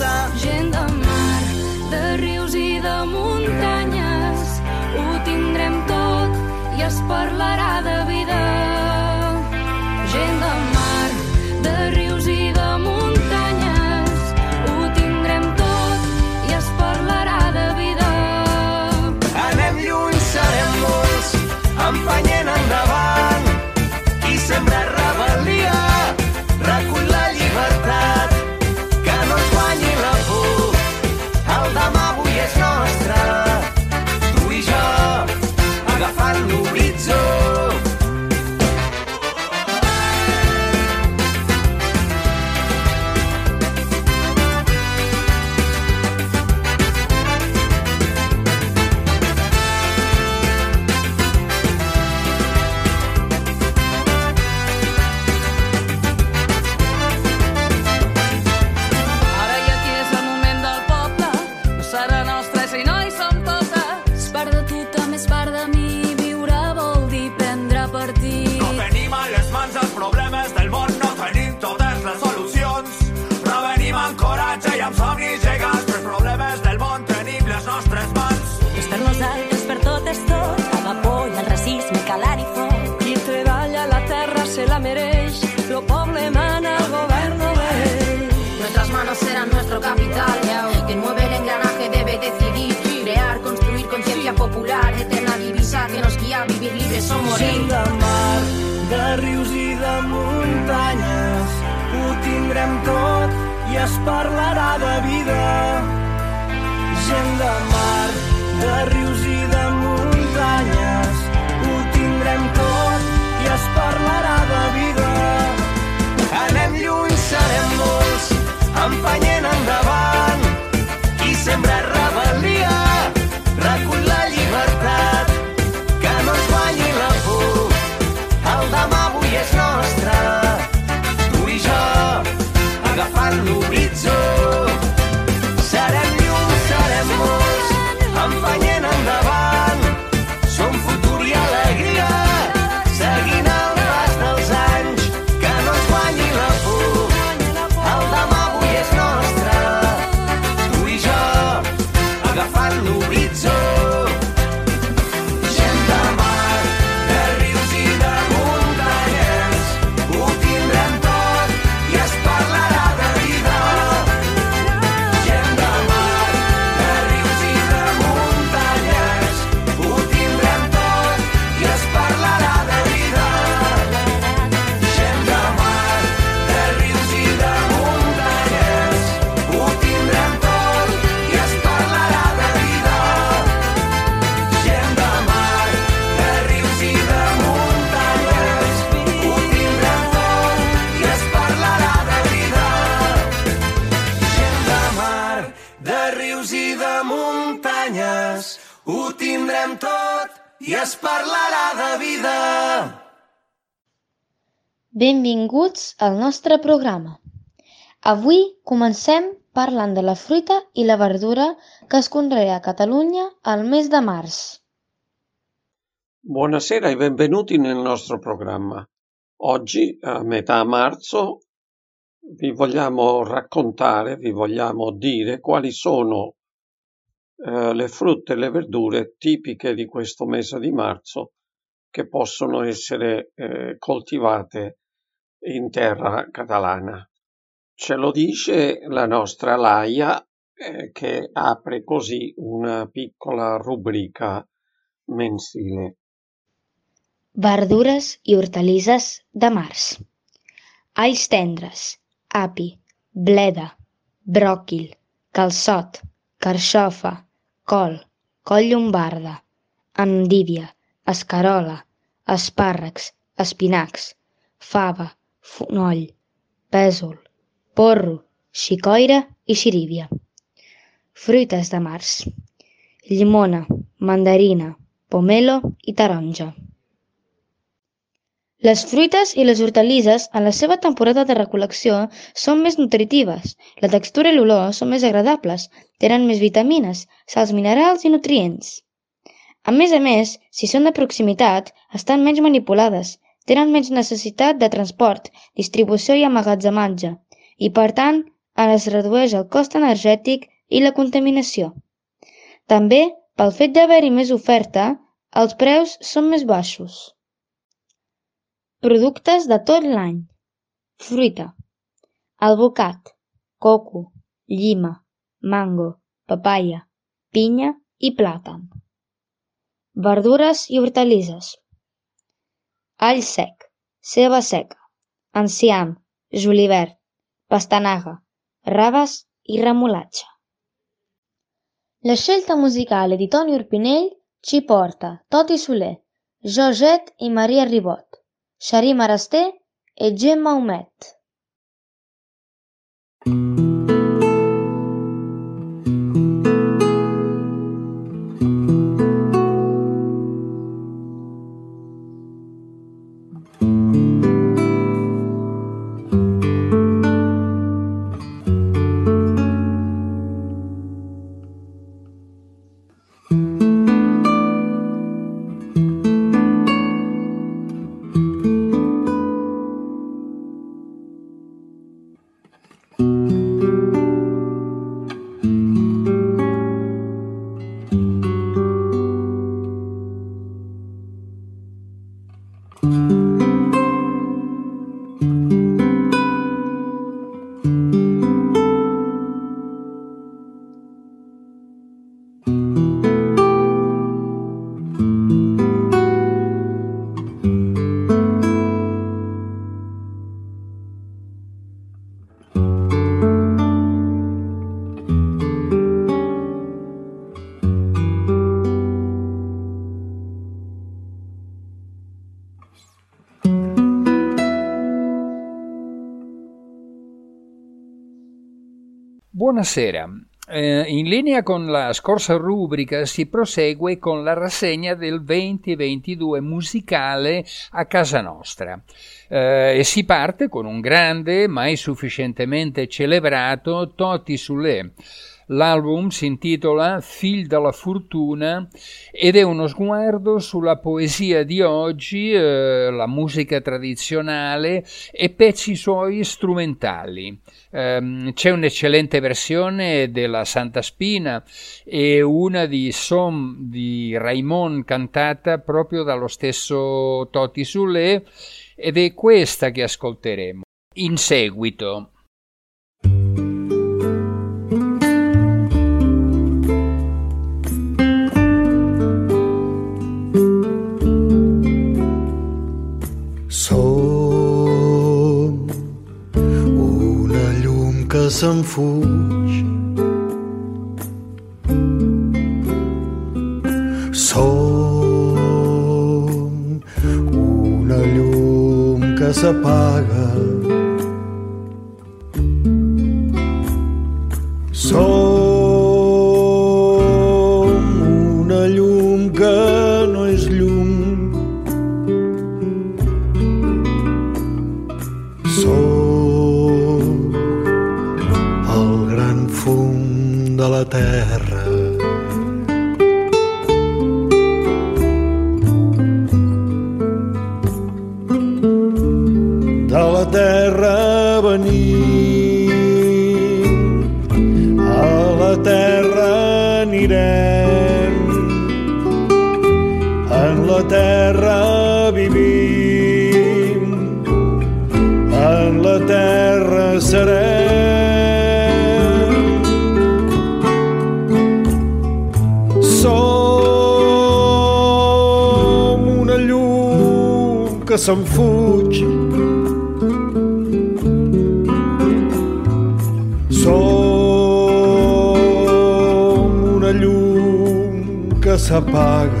A començar. Gent de mar, de rius i de muntanyes, ho tindrem tot i es parlarà de vida. Es parlarà de vida. Gent de mar, de rius i de muntanyes, ho tindrem tot i es parlarà de vida. Anem lluny, serem molts, empenyent Benvinguts al nostre programa. Avui comencem parlant de la fruita i la verdura que es conrea a Catalunya al mes de març. Buonasera e benvenuti nel nostro programma. Oggi, a metà marzo, vi vogliamo raccontare, vi vogliamo dire quali sono eh, le frutte e le verdure tipiche di questo mese di marzo che possono essere eh, coltivate in terra catalana. Ce lo dice la nostra Laia eh, che apre così una piccola rubrica mensile. Verdures i hortalisses de març. Alls tendres, api, bleda, bròquil, calçot, carxofa, col, coll llombarda, endívia, escarola, espàrrecs, espinacs, fava, fonoll, pèsol, porro, xicoira i xirívia. Fruites de març. Llimona, mandarina, pomelo i taronja. Les fruites i les hortalisses, en la seva temporada de recol·lecció, són més nutritives. La textura i l'olor són més agradables, tenen més vitamines, sals minerals i nutrients. A més a més, si són de proximitat, estan menys manipulades, tenen menys necessitat de transport, distribució i emmagatzematge, i per tant, es redueix el cost energètic i la contaminació. També, pel fet d'haver-hi més oferta, els preus són més baixos. Productes de tot l'any. Fruita. Alvocat, coco, llima, mango, papaya, pinya i plàtan. Verdures i hortalisses. All sec, ceba seca, enciam, julivert, pastanaga, raves i remolatxa. La scelta musicale di Toni Urpinell ci porta Toti Soler, Georgette i Maria Ribot, Xarí Marasté e Gemma Humet. Buonasera. Eh, in linea con la scorsa rubrica si prosegue con la rassegna del 2022 musicale a casa nostra eh, e si parte con un grande, mai sufficientemente celebrato Toti Soulé. L'album si intitola Fil della fortuna ed è uno sguardo sulla poesia di oggi, eh, la musica tradizionale e pezzi suoi strumentali. Um, c'è un'eccellente versione della Santa Spina e una di Som di Raimond cantata proprio dallo stesso Toti Soulé ed è questa che ascolteremo. In seguito. Se'n fuig. Som una llum que s'apaga. Som que se'n fuig, Som una llum que s'apaga.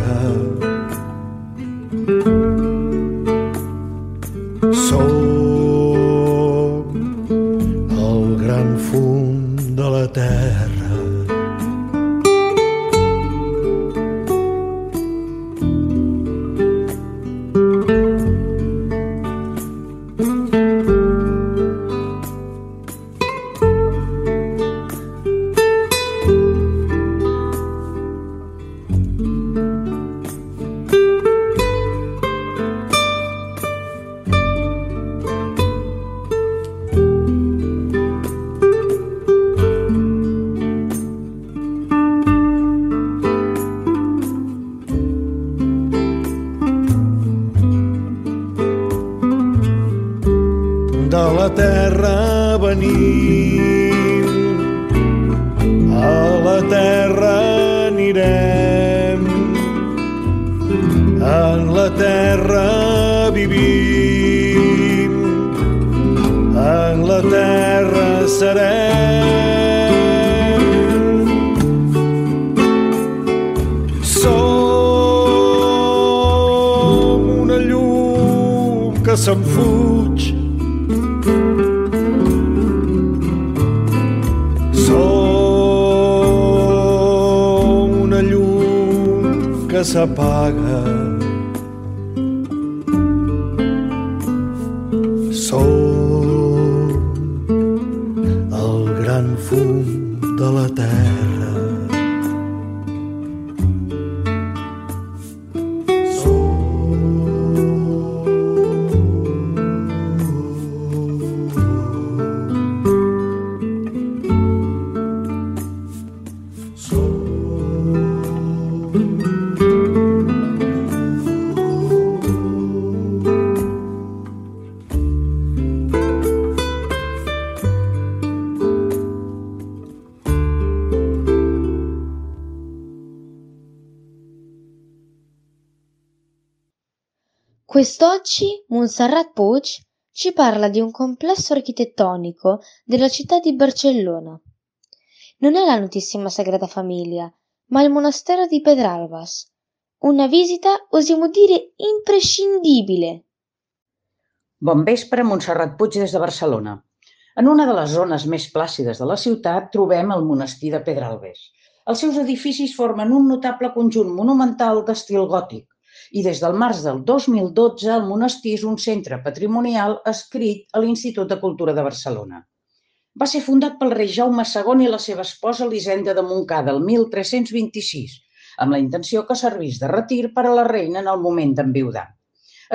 Quest'oggi Montserrat Puig ci parla di un complesso architettonico della città di Barcellona. Non è la notissima Sagrada Famiglia, ma il monastero di Pedralbes. Una visita, osiamo dire, imprescindibile. Bon vespre, Montserrat Puig des de Barcelona. En una de les zones més plàcides de la ciutat trobem el monestir de Pedralbes. Els seus edificis formen un notable conjunt monumental d'estil gòtic i des del març del 2012 el monestir és un centre patrimonial escrit a l'Institut de Cultura de Barcelona. Va ser fundat pel rei Jaume II i la seva esposa Elisenda de Montcada el 1326, amb la intenció que servís de retir per a la reina en el moment d'enviudar.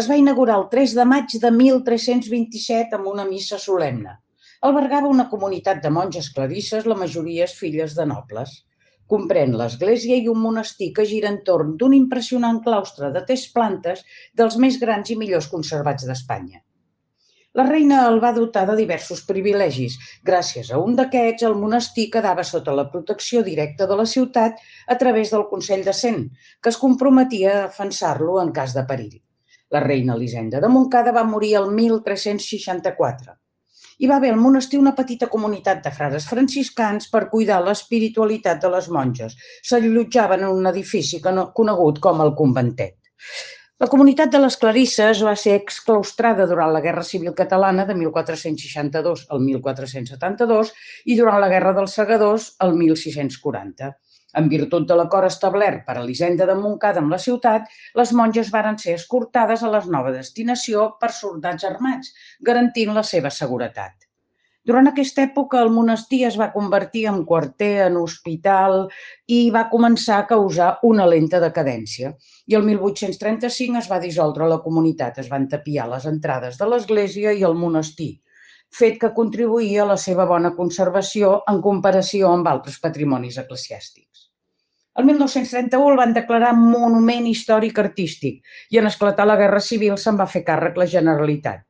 Es va inaugurar el 3 de maig de 1327 amb una missa solemne. Albergava una comunitat de monges clarisses, la majoria filles de nobles. Comprèn l'església i un monestir que gira entorn d'un impressionant claustre de tres plantes dels més grans i millors conservats d'Espanya. La reina el va dotar de diversos privilegis. Gràcies a un d'aquests, el monestir quedava sota la protecció directa de la ciutat a través del Consell de Cent, que es comprometia a defensar-lo en cas de perill. La reina Elisenda de Montcada va morir el 1364. Hi va haver al monestir una petita comunitat de frares franciscans per cuidar l'espiritualitat de les monges. S'allotjaven en un edifici conegut com el conventet. La comunitat de les Clarisses va ser exclaustrada durant la Guerra Civil Catalana de 1462 al 1472 i durant la Guerra dels Segadors al 1640. En virtut de l'acord establert per Elisenda de Montcada amb la ciutat, les monges varen ser escortades a la nova destinació per soldats armats, garantint la seva seguretat. Durant aquesta època el monestir es va convertir en quarter, en hospital i va començar a causar una lenta decadència. I el 1835 es va dissoldre la comunitat, es van tapiar les entrades de l'església i el monestir, fet que contribuïa a la seva bona conservació en comparació amb altres patrimonis eclesiàstics. El 1931 el van declarar monument històric artístic i en esclatar la Guerra Civil se'n va fer càrrec la Generalitat.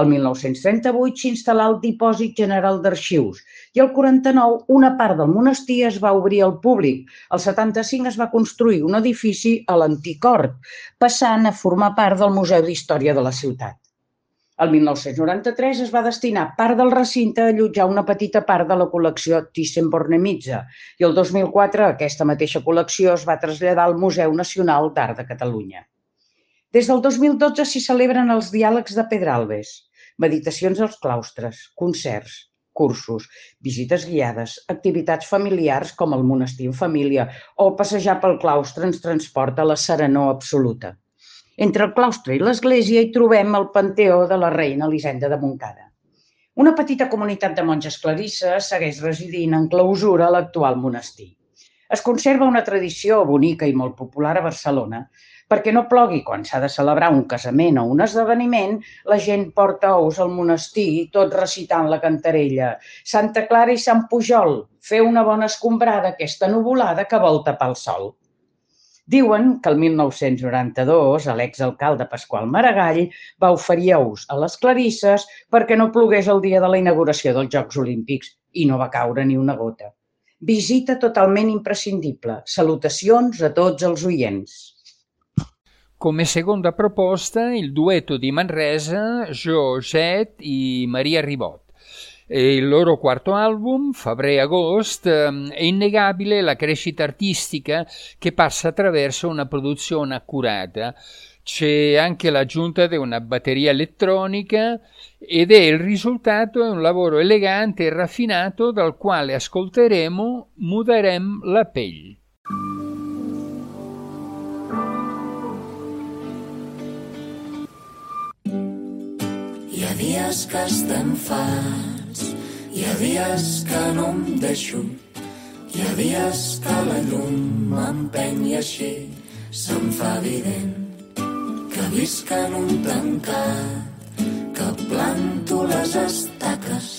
El 1938 s'instal·là el Dipòsit General d'Arxius i el 49 una part del monestir es va obrir al públic. El 75 es va construir un edifici a l'antic hort, passant a formar part del Museu d'Història de la ciutat. El 1993 es va destinar part del recinte a allotjar una petita part de la col·lecció Thyssen-Bornemisza i el 2004 aquesta mateixa col·lecció es va traslladar al Museu Nacional d'Art de Catalunya. Des del 2012 s'hi celebren els diàlegs de Pedralbes, meditacions als claustres, concerts, cursos, visites guiades, activitats familiars com el monestir en família o passejar pel claustre ens transporta a la serenor absoluta. Entre el claustre i l'església hi trobem el panteó de la reina Elisenda de Montcada. Una petita comunitat de monges clarisses segueix residint en clausura a l'actual monestir. Es conserva una tradició bonica i molt popular a Barcelona, perquè no plogui quan s'ha de celebrar un casament o un esdeveniment, la gent porta ous al monestir, tot recitant la cantarella. Santa Clara i Sant Pujol, feu una bona escombrada aquesta nuvolada que vol tapar el sol. Diuen que el 1992 l'exalcalde Pasqual Maragall va oferir ous a les Clarisses perquè no plogués el dia de la inauguració dels Jocs Olímpics i no va caure ni una gota. Visita totalment imprescindible. Salutacions a tots els oients. Come seconda proposta il duetto di Manresa, Georgette e Maria Ribot. E il loro quarto album, Fabre Agost, ehm, è innegabile la crescita artistica che passa attraverso una produzione accurata. C'è anche l'aggiunta di una batteria elettronica ed è il risultato di un lavoro elegante e raffinato dal quale ascolteremo Mudarem la pell. dies que estem fats, hi ha dies que no em deixo, hi ha dies que la llum m'empeny i així se'm fa evident que visc en un tancat, que planto les estaques,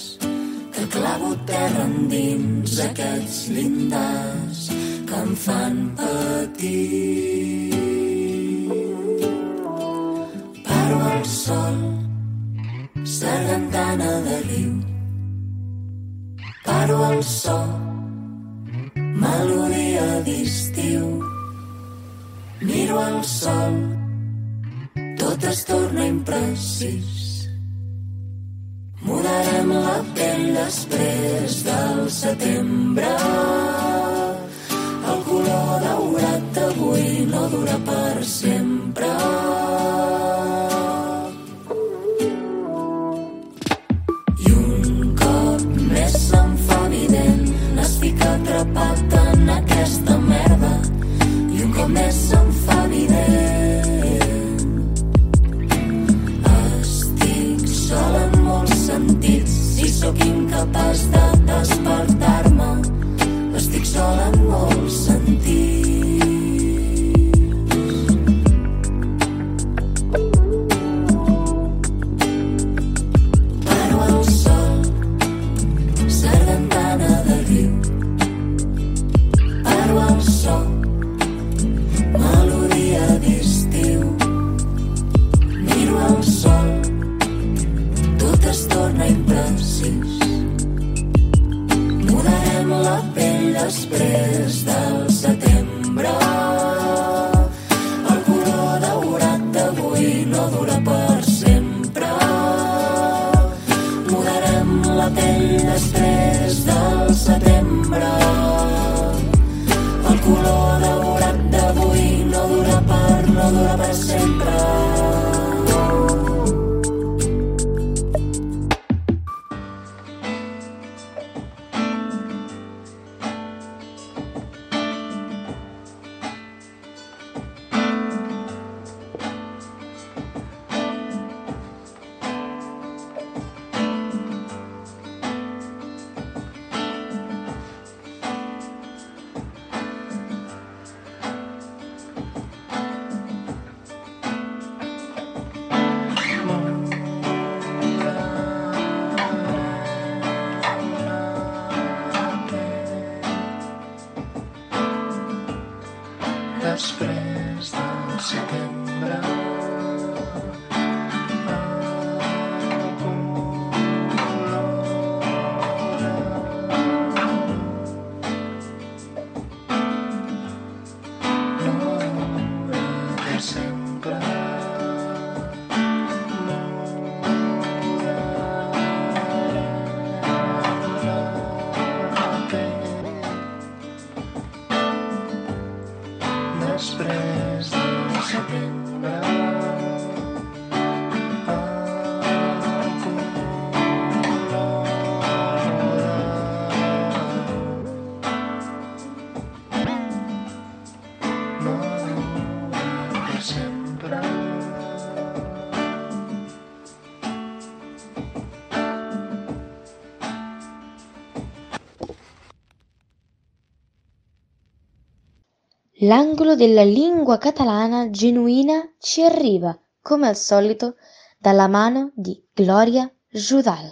que clavo terra endins aquests llindars que em fan patir. Paro al sol sargantana de riu. Paro al so, melodia d'estiu. Miro el sol, tot es torna imprecís. Mudarem la pell després del setembre. El color daurat d'avui no dura per sempre. L'angolo della lingua catalana genuina ci arriva, come al solito, dalla mano di Gloria Judal.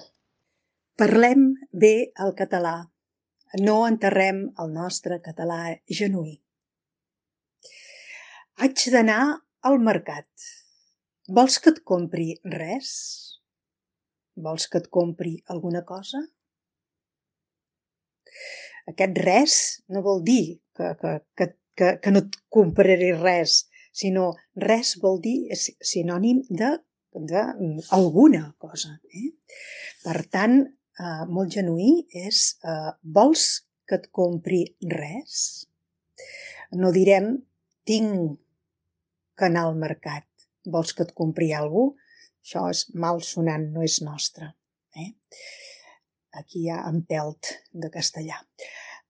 Parlem bé el català. No enterrem el nostre català genuí. Haig d'anar al mercat. Vols que et compri res? Vols que et compri alguna cosa? Aquest res no vol dir que, que, que, que, que no et compraré res, sinó res vol dir, és sinònim de, mm, alguna cosa. Eh? Per tant, eh, molt genuí és eh, vols que et compri res? No direm tinc que anar al mercat. Vols que et compri alguna cosa? Això és mal sonant, no és nostre. Eh? Aquí hi ha empelt de castellà.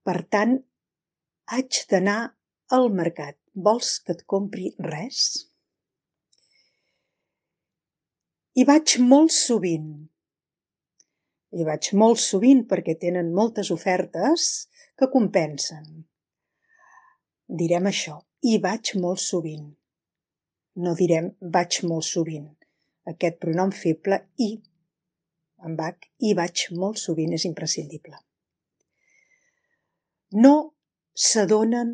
Per tant, haig d'anar al mercat. Vols que et compri res? Hi vaig molt sovint. Hi vaig molt sovint perquè tenen moltes ofertes que compensen. Direm això, hi vaig molt sovint. No direm vaig molt sovint. Aquest pronom feble i amb H, hi vaig molt sovint és imprescindible. No s'adonen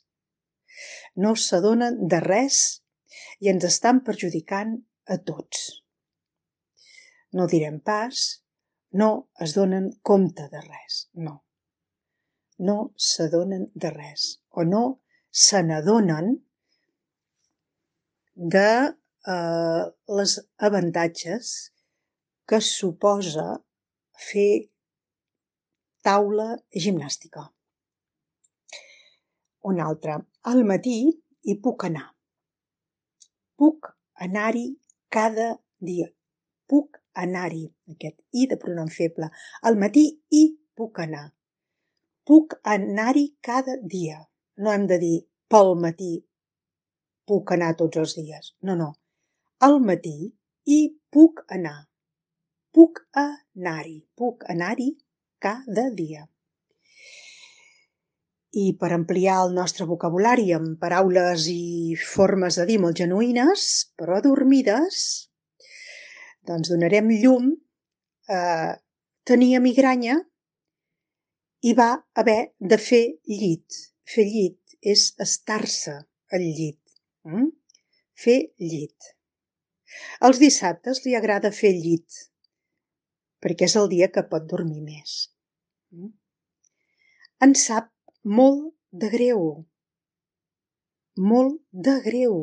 No s'adonen de res i ens estan perjudicant a tots. No direm pas, no es donen compte de res, no. No s'adonen de res, o no se n'adonen de eh, les avantatges que suposa fer taula gimnàstica. Un altre. Al matí hi puc anar. Puc anar-hi cada dia. Puc anar-hi. Aquest i de pronom feble. Al matí hi puc anar. Puc anar-hi cada dia. No hem de dir pel matí puc anar tots els dies. No, no. Al matí hi puc anar. Puc anar-hi. Puc anar-hi cada dia. I per ampliar el nostre vocabulari amb paraules i formes de dir molt genuïnes, però adormides, doncs donarem llum a tenia migranya i va haver de fer llit. Fer llit és estar-se al llit. Mm? Fer llit. Els dissabtes li agrada fer llit, perquè és el dia que pot dormir més. Mm? En sap molt de greu. Molt de greu.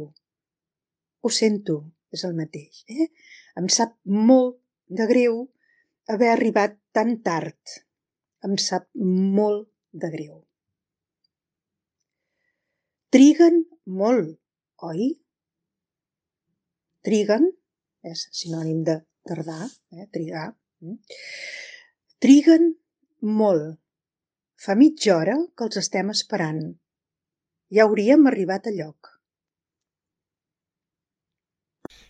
Ho sento, és el mateix. Eh? Em sap molt de greu haver arribat tan tard. Em sap molt de greu. Triguen molt, oi? Triguen és sinònim de tardar, eh? trigar. Triguen molt. Fa mitja hora que els estem esperant. Ja hauríem arribat a lloc.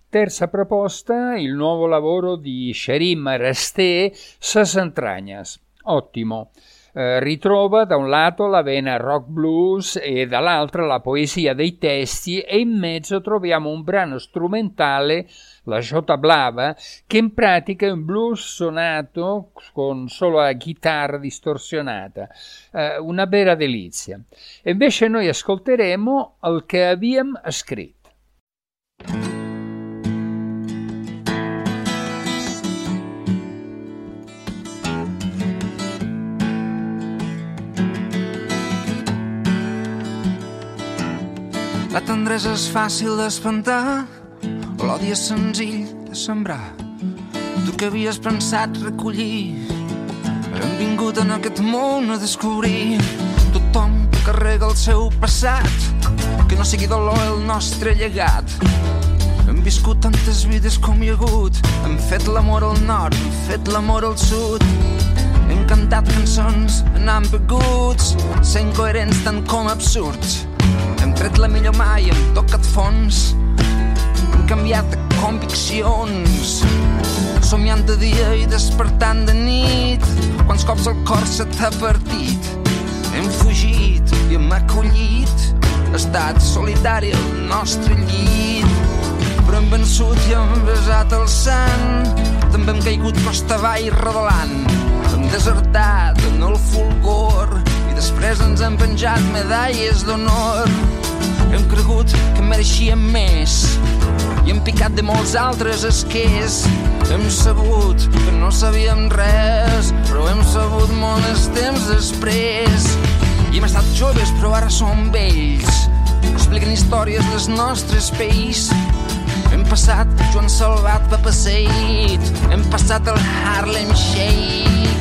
Terza proposta, il nuovo lavoro di Sherim Resté, Ses Entragnas. Ottimo. Eh, ritrova da un lato la vena rock blues e dall'altra la poesia dei testi e in mezzo troviamo un brano strumentale, la Jota Blava, che in pratica è un blues suonato con solo la chitarra distorsionata, eh, una vera delizia. E invece noi ascolteremo il che abbiamo scritto. Tendresa és fàcil d'espantar, l'odi és senzill de sembrar. Tu que havies pensat recollir, hem vingut en aquest món a descobrir tothom que carrega el seu passat, que no sigui dolor el nostre llegat. Hem viscut tantes vides com hi ha hagut, hem fet l'amor al nord, hem fet l'amor al sud, hem cantat cançons, n'hem beguts, sent coherents tant com absurds. Tret la millor mai, hem tocat fons, hem canviat de conviccions, somiant de dia i despertant de nit, quants cops el cor se t'ha partit. Hem fugit i hem acollit, estat solitari al nostre llit, però hem vençut i hem besat el sant, també hem caigut costa avall redolant, hem desertat en el fulgor i després ens hem penjat medalles d'honor. Hem cregut que mereixíem més i hem picat de molts altres esquers. Hem sabut que no sabíem res, però hem sabut molt més temps després. I hem estat joves, però ara som vells. Expliquen històries dels nostres pells. Hem passat Joan Salvat va passeït, hem passat el Harlem Shake,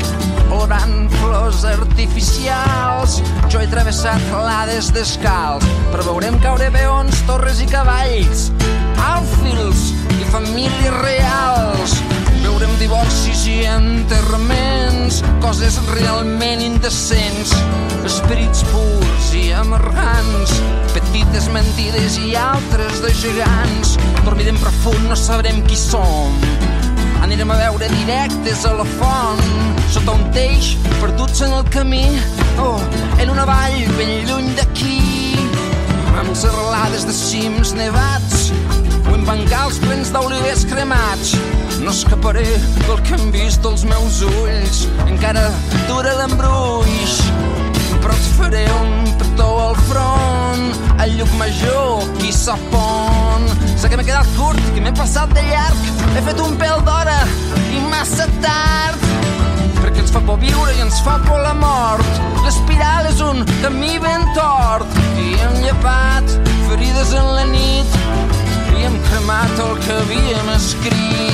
olorant flors artificials. Jo he travessat l'Hades descalç, però veurem caure peons, torres i cavalls, àlfils i famílies reals. Veurem divorcis i enterraments, coses realment indecents, esperits purs i amargants, petites mentides i altres de gegants. Dormirem profund, no sabrem qui som, anirem a veure directes a la font, sota un teix, perduts en el camí, oh, en una vall ben lluny d'aquí, amb serralades de cims nevats, o en bancals plens d'olivers cremats. No escaparé del que han vist els meus ulls, encara dura l'embruix, però et faré un petó al front, al lluc major, qui sap on. Sé que m'he quedat curt i que m'he passat de llarg, he fet un pèl d'hora i massa tard perquè ens fa por viure i ens fa por la mort. L'espiral és un camí ben tort i hem llepat ferides en la nit i hem cremat el que havíem escrit.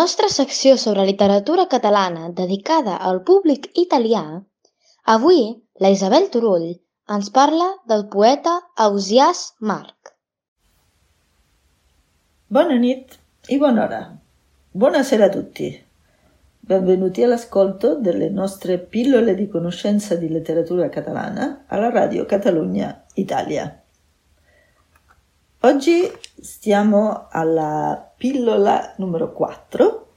Nostra secció sobre literatura catalana dedicada al públic italià, avui la Isabel Turull ens parla del poeta Ausiàs Marc. Bona nit e buon'ora. Buonasera a tutti. Benvenuti all'ascolto delle nostre pillole di conoscenza di letteratura catalana alla Radio Catalunya Italia. Oggi stiamo alla pillola numero 4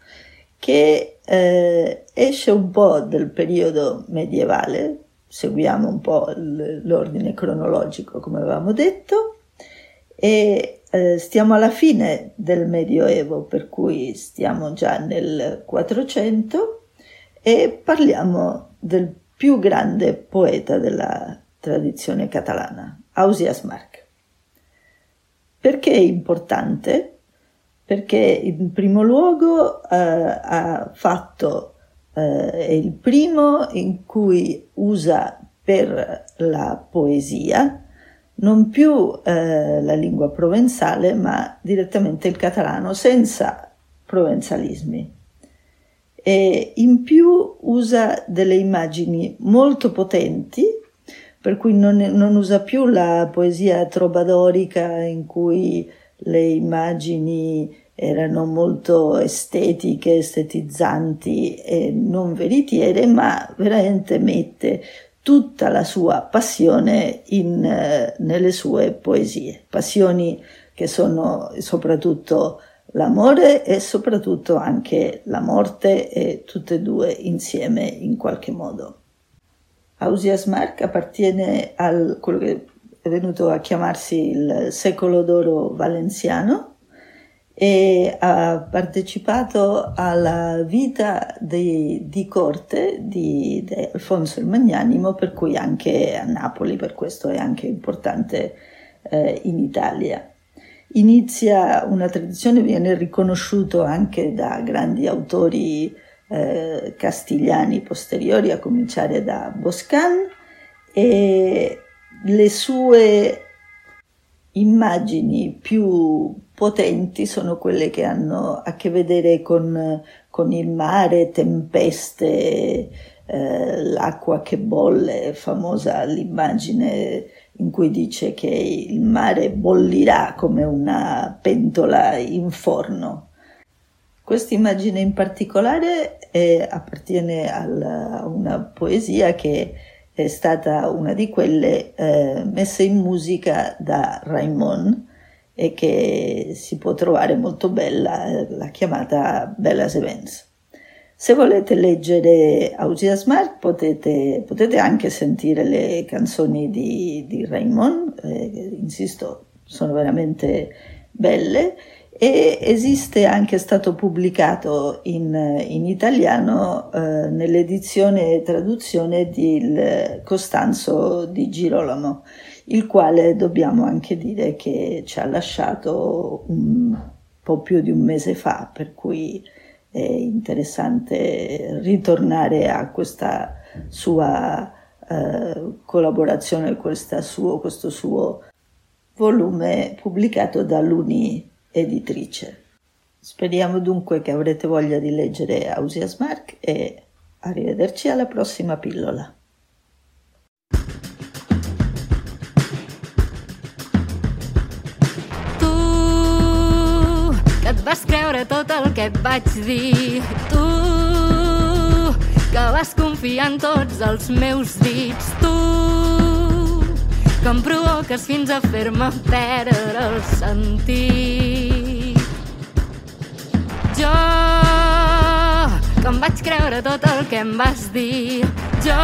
che eh, esce un po' del periodo medievale, seguiamo un po' l'ordine cronologico come avevamo detto e eh, stiamo alla fine del Medioevo, per cui stiamo già nel 400 e parliamo del più grande poeta della tradizione catalana, Ausias Marc. Perché è importante? Perché in primo luogo eh, ha fatto, eh, è il primo in cui usa per la poesia non più eh, la lingua provenzale ma direttamente il catalano senza provenzalismi. E in più usa delle immagini molto potenti per cui non, non usa più la poesia trobadorica in cui le immagini erano molto estetiche, estetizzanti e non veritiere, ma veramente mette tutta la sua passione in, eh, nelle sue poesie, passioni che sono soprattutto l'amore e soprattutto anche la morte e tutte e due insieme in qualche modo. Ausias Marc appartiene a quello che è venuto a chiamarsi il secolo d'oro valenziano e ha partecipato alla vita di, di corte di, di, Alfonso il Magnanimo, per cui anche a Napoli, per questo è anche importante eh, in Italia. Inizia una tradizione, viene riconosciuto anche da grandi autori eh, castigliani posteriori, a cominciare da Boscan, e le sue immagini più potenti sono quelle che hanno a che vedere con, con il mare, tempeste, eh, l'acqua che bolle, famosa l'immagine in cui dice che il mare bollirà come una pentola in forno. Questa immagine in particolare eh, appartiene alla, a una poesia che è stata una di quelle eh, messe in musica da Raimond e che si può trovare molto bella, la chiamata Bellas Events. Se volete leggere Ausias Mark potete, potete, anche sentire le canzoni di, di Raymond, eh, insisto, sono veramente belle e esiste anche stato pubblicato in, in italiano eh, nell'edizione e traduzione di Costanzo di Girolamo, il quale dobbiamo anche dire che ci ha lasciato un po' più di un mese fa, per cui è interessante ritornare a questa sua eh, collaborazione, suo, questo suo volume pubblicato da Luni editrice. Speriamo dunque che avrete voglia di leggere Ausias Mark e arrivederci alla prossima pillola. Vas creure tot el que et vaig dir Tu que vas confiar en tots els meus dits Tu que em provoques fins a fer-me perdre el sentit. Jo, que em vaig creure tot el que em vas dir. Jo,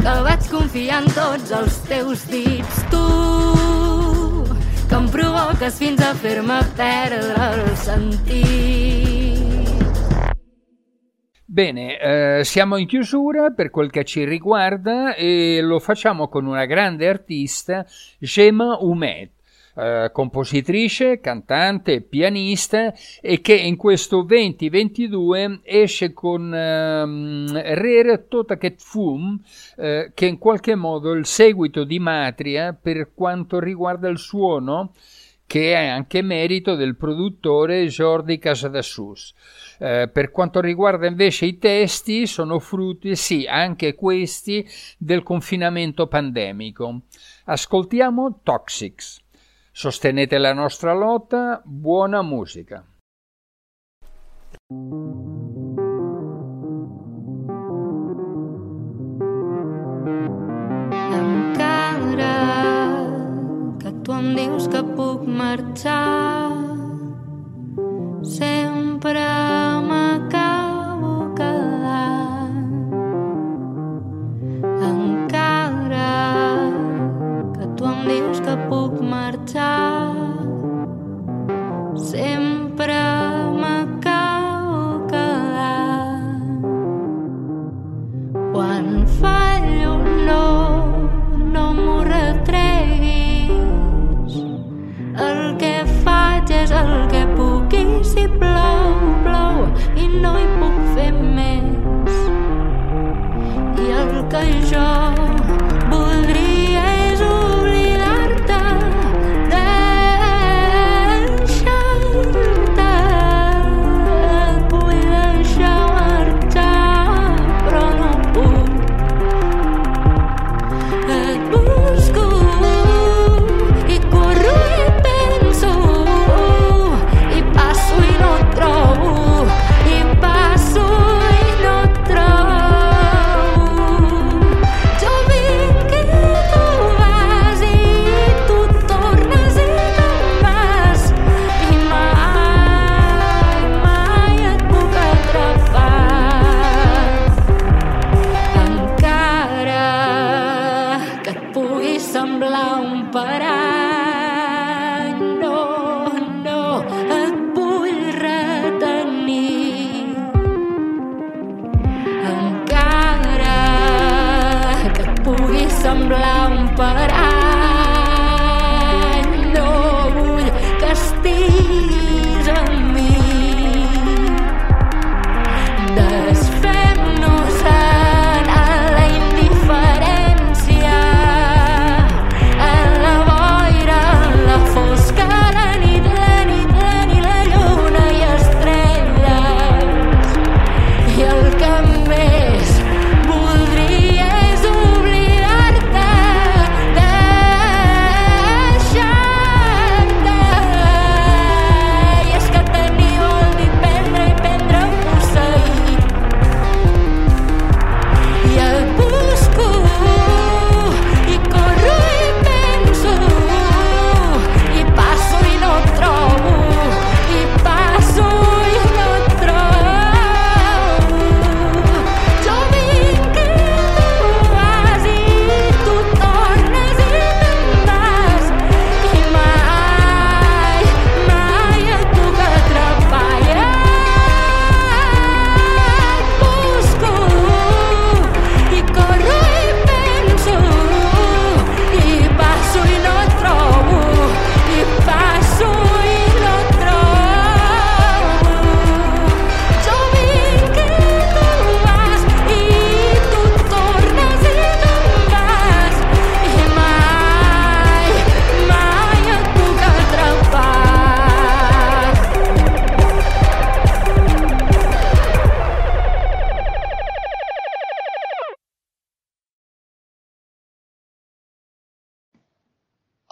que vaig confiar en tots els teus dits. Tu, em provoques fins a fer-me perdre el sentit. Bene, eh, siamo in chiusura per quel che ci riguarda e lo facciamo con una grande artista, Gemma Umet. Eh, compositrice, cantante, pianista e che in questo 2022 esce con ehm, Rere Totaket Fum, eh, che in qualche modo il seguito di Matria per quanto riguarda il suono, che è anche merito del produttore Jordi Casadassus. Eh, per quanto riguarda invece i testi, sono frutti, sì, anche questi, del confinamento pandemico. Ascoltiamo Toxics. Sostenete la nostra lotta, buona musica. Que tu em dius que puc marxar, sempre m'acabo quedant. Encara que tu em dius que puc marxar,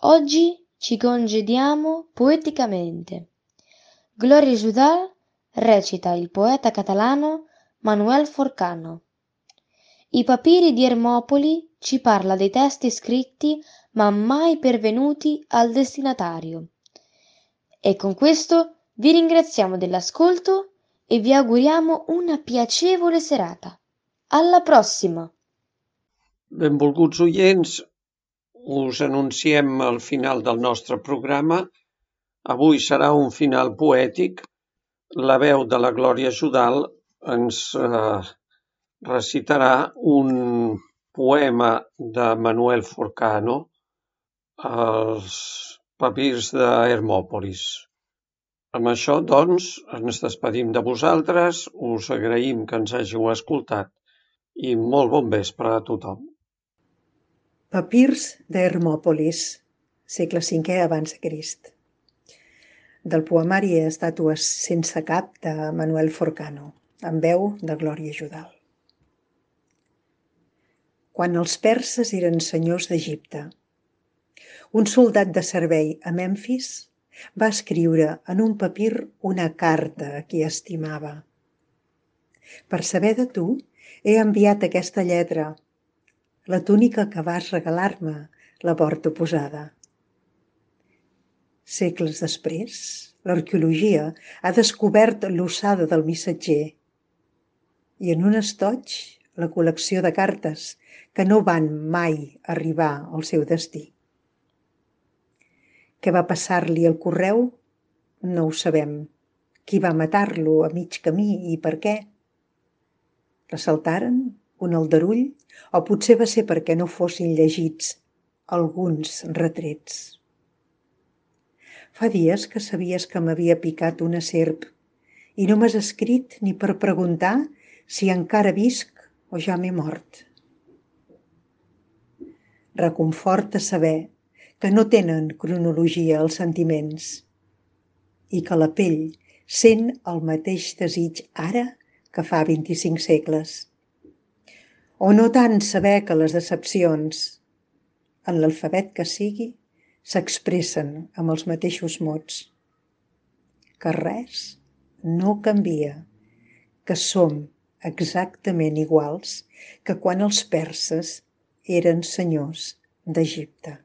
Oggi ci congediamo poeticamente. Gloria Judal recita il poeta catalano Manuel Forcano. I papiri di Ermopoli ci parla dei testi scritti ma mai pervenuti al destinatario. E con questo vi ringraziamo dell'ascolto e vi auguriamo una piacevole serata. Alla prossima! Benvolguts oients, us anunciem el final del nostre programa. Avui serà un final poètic. La veu de la Glòria Judal ens eh, recitarà un poema de Manuel Forcano, Els papirs d'Hermòpolis. Amb això, doncs, ens despedim de vosaltres, us agraïm que ens hàgiu escoltat i molt bon vespre a tothom. Papirs d'Hermòpolis, segle V abans de Crist. Del poemari Estàtues sense cap de Manuel Forcano, amb veu de Glòria Judal. Quan els perses eren senyors d'Egipte, un soldat de servei a Memfis va escriure en un papir una carta a qui estimava. Per saber de tu, he enviat aquesta lletra la túnica que vas regalar-me la porta posada. Segles després, l'arqueologia ha descobert l'ossada del missatger i en un estoig la col·lecció de cartes que no van mai arribar al seu destí. Què va passar-li al correu? No ho sabem. Qui va matar-lo a mig camí i per què? Ressaltaren Un aldarull? o potser va ser perquè no fossin llegits alguns retrets. Fa dies que sabies que m'havia picat una serp i no m'has escrit ni per preguntar si encara visc o ja m'he mort. Reconforta saber que no tenen cronologia els sentiments i que la pell sent el mateix desig ara que fa 25 segles o no tant saber que les decepcions, en l'alfabet que sigui, s'expressen amb els mateixos mots. Que res no canvia, que som exactament iguals que quan els perses eren senyors d'Egipte.